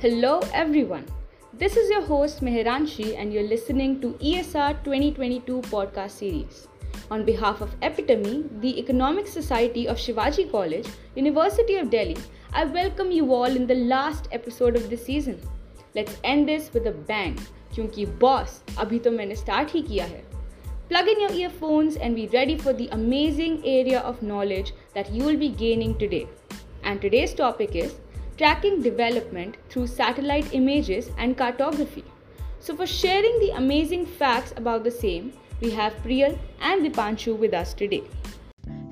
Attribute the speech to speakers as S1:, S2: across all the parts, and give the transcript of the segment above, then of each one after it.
S1: Hello, everyone. This is your host Meheranshi, and you're listening to ESR 2022 podcast series. On behalf of Epitome, the Economic Society of Shivaji College, University of Delhi, I welcome you all in the last episode of this season. Let's end this with a bang, क्योंकि boss अभी तो मैंने start ही किया है. Plug in your earphones and be ready for the amazing area of knowledge that you will be gaining today. And today's topic is tracking development through satellite images and cartography. So, for sharing the amazing facts about the same, we have Priyal and Dipanshu with us today.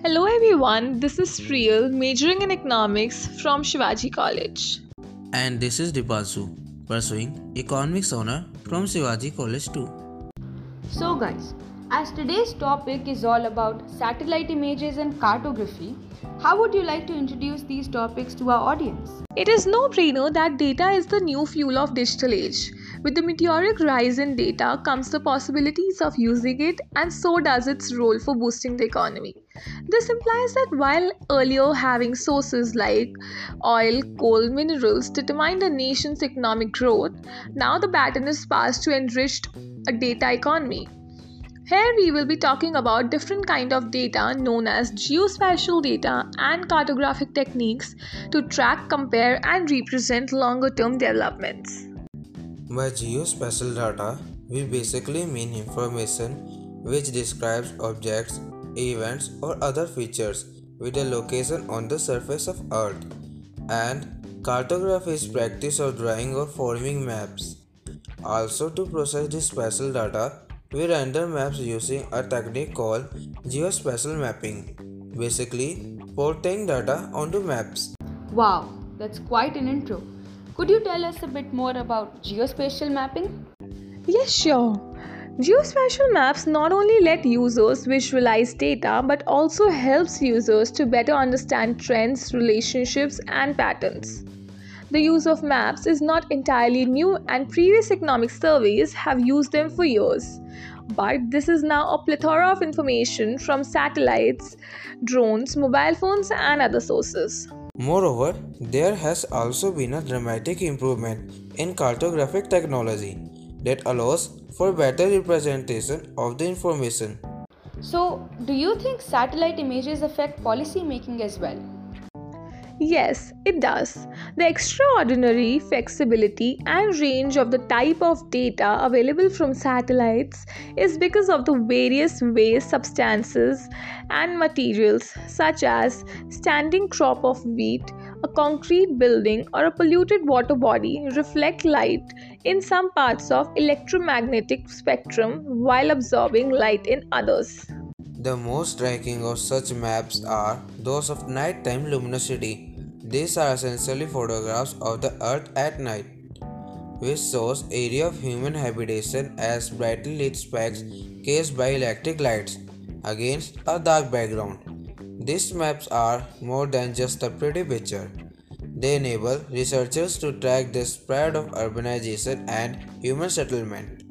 S2: Hello everyone, this is Priyal, majoring in economics from Shivaji College.
S3: And this is Dipanshu, pursuing economics honor from Shivaji College too.
S1: So, guys, as today's topic is all about satellite images and cartography, how would you like to introduce these topics to our audience?
S2: It is no brainer that data is the new fuel of digital age. With the meteoric rise in data comes the possibilities of using it and so does its role for boosting the economy. This implies that while earlier having sources like oil, coal, minerals determined a nation's economic growth, now the baton is passed to enrich a data economy. Here we will be talking about different kind of data known as geospatial data and cartographic techniques to track, compare and represent longer term developments.
S3: By geospatial data, we basically mean information which describes objects, events or other features with a location on the surface of earth. And cartography is practice of drawing or forming maps. Also to process this spatial data, we render maps using a technique called geospatial mapping, basically porting data onto maps.
S1: Wow, that's quite an intro. Could you tell us a bit more about geospatial mapping?
S2: Yes, sure. Geospatial maps not only let users visualize data but also helps users to better understand trends, relationships and patterns. The use of maps is not entirely new and previous economic surveys have used them for years. But this is now a plethora of information from satellites, drones, mobile phones, and other sources.
S3: Moreover, there has also been a dramatic improvement in cartographic technology that allows for better representation of the information.
S1: So, do you think satellite images affect policy making as well?
S2: Yes, it does. The extraordinary flexibility and range of the type of data available from satellites is because of the various ways substances and materials, such as standing crop of wheat, a concrete building, or a polluted water body, reflect light in some parts of electromagnetic spectrum while absorbing light in others.
S3: The most striking of such maps are those of nighttime luminosity these are essentially photographs of the earth at night, which shows area of human habitation as brightly lit specks cast by electric lights against a dark background. These maps are more than just a pretty picture. They enable researchers to track the spread of urbanization and human settlement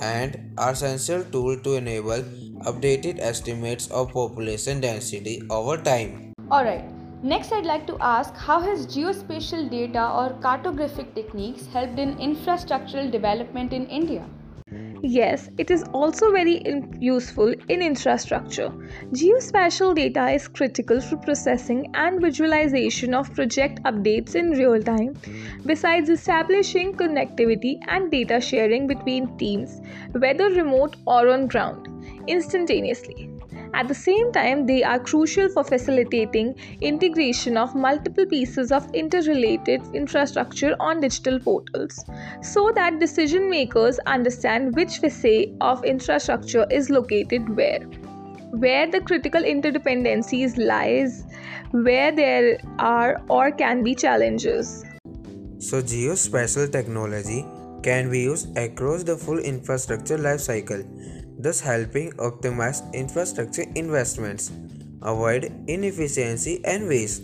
S3: and are essential tool to enable updated estimates of population density over time.
S1: Alright, Next, I'd like to ask how has geospatial data or cartographic techniques helped in infrastructural development in India?
S2: Yes, it is also very in- useful in infrastructure. Geospatial data is critical for processing and visualization of project updates in real time, besides establishing connectivity and data sharing between teams, whether remote or on ground, instantaneously. At the same time, they are crucial for facilitating integration of multiple pieces of interrelated infrastructure on digital portals so that decision makers understand which facet of infrastructure is located where. Where the critical interdependencies lies where there are or can be challenges.
S3: So geospatial technology can be used across the full infrastructure life cycle thus helping optimize infrastructure investments, avoid inefficiency and waste.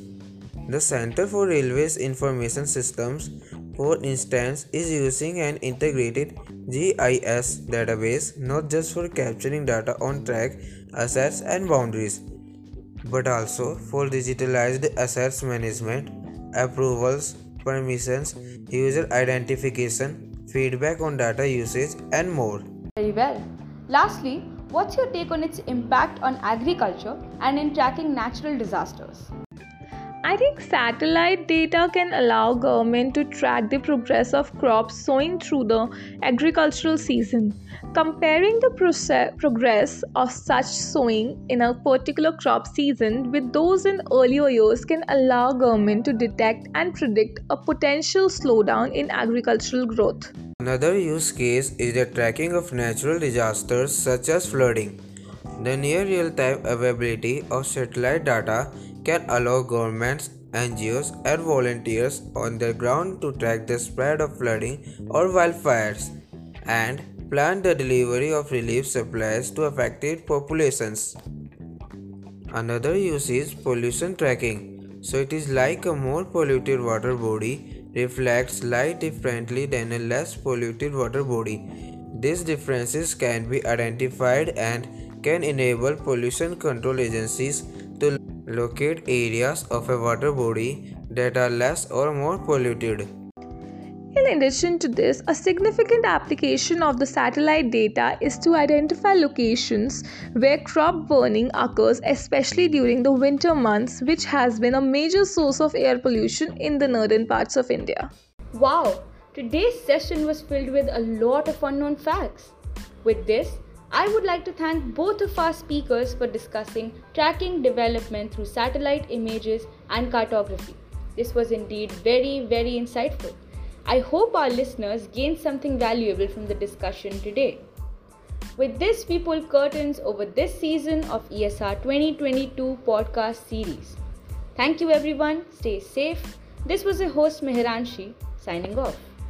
S3: The Center for Railways Information Systems, for instance, is using an integrated GIS database not just for capturing data on track, assets, and boundaries, but also for digitalized assets management, approvals, permissions, user identification, feedback on data usage, and more.
S1: Very well. Lastly, what's your take on its impact on agriculture and in tracking natural disasters?
S2: I think satellite data can allow government to track the progress of crops sowing through the agricultural season. Comparing the process, progress of such sowing in a particular crop season with those in earlier years can allow government to detect and predict a potential slowdown in agricultural growth.
S3: Another use case is the tracking of natural disasters such as flooding. The near real time availability of satellite data can allow governments, NGOs, and volunteers on the ground to track the spread of flooding or wildfires and plan the delivery of relief supplies to affected populations. Another use is pollution tracking. So it is like a more polluted water body reflects light differently than a less polluted water body. These differences can be identified and can enable pollution control agencies to locate areas of a water body that are less or more polluted.
S2: In addition to this, a significant application of the satellite data is to identify locations where crop burning occurs, especially during the winter months, which has been a major source of air pollution in the northern parts of India.
S1: Wow, today's session was filled with a lot of unknown facts. With this, I would like to thank both of our speakers for discussing tracking development through satellite images and cartography. This was indeed very, very insightful. I hope our listeners gained something valuable from the discussion today. With this, we pull curtains over this season of ESR 2022 podcast series. Thank you, everyone. Stay safe. This was your host, Meheranshi, signing off.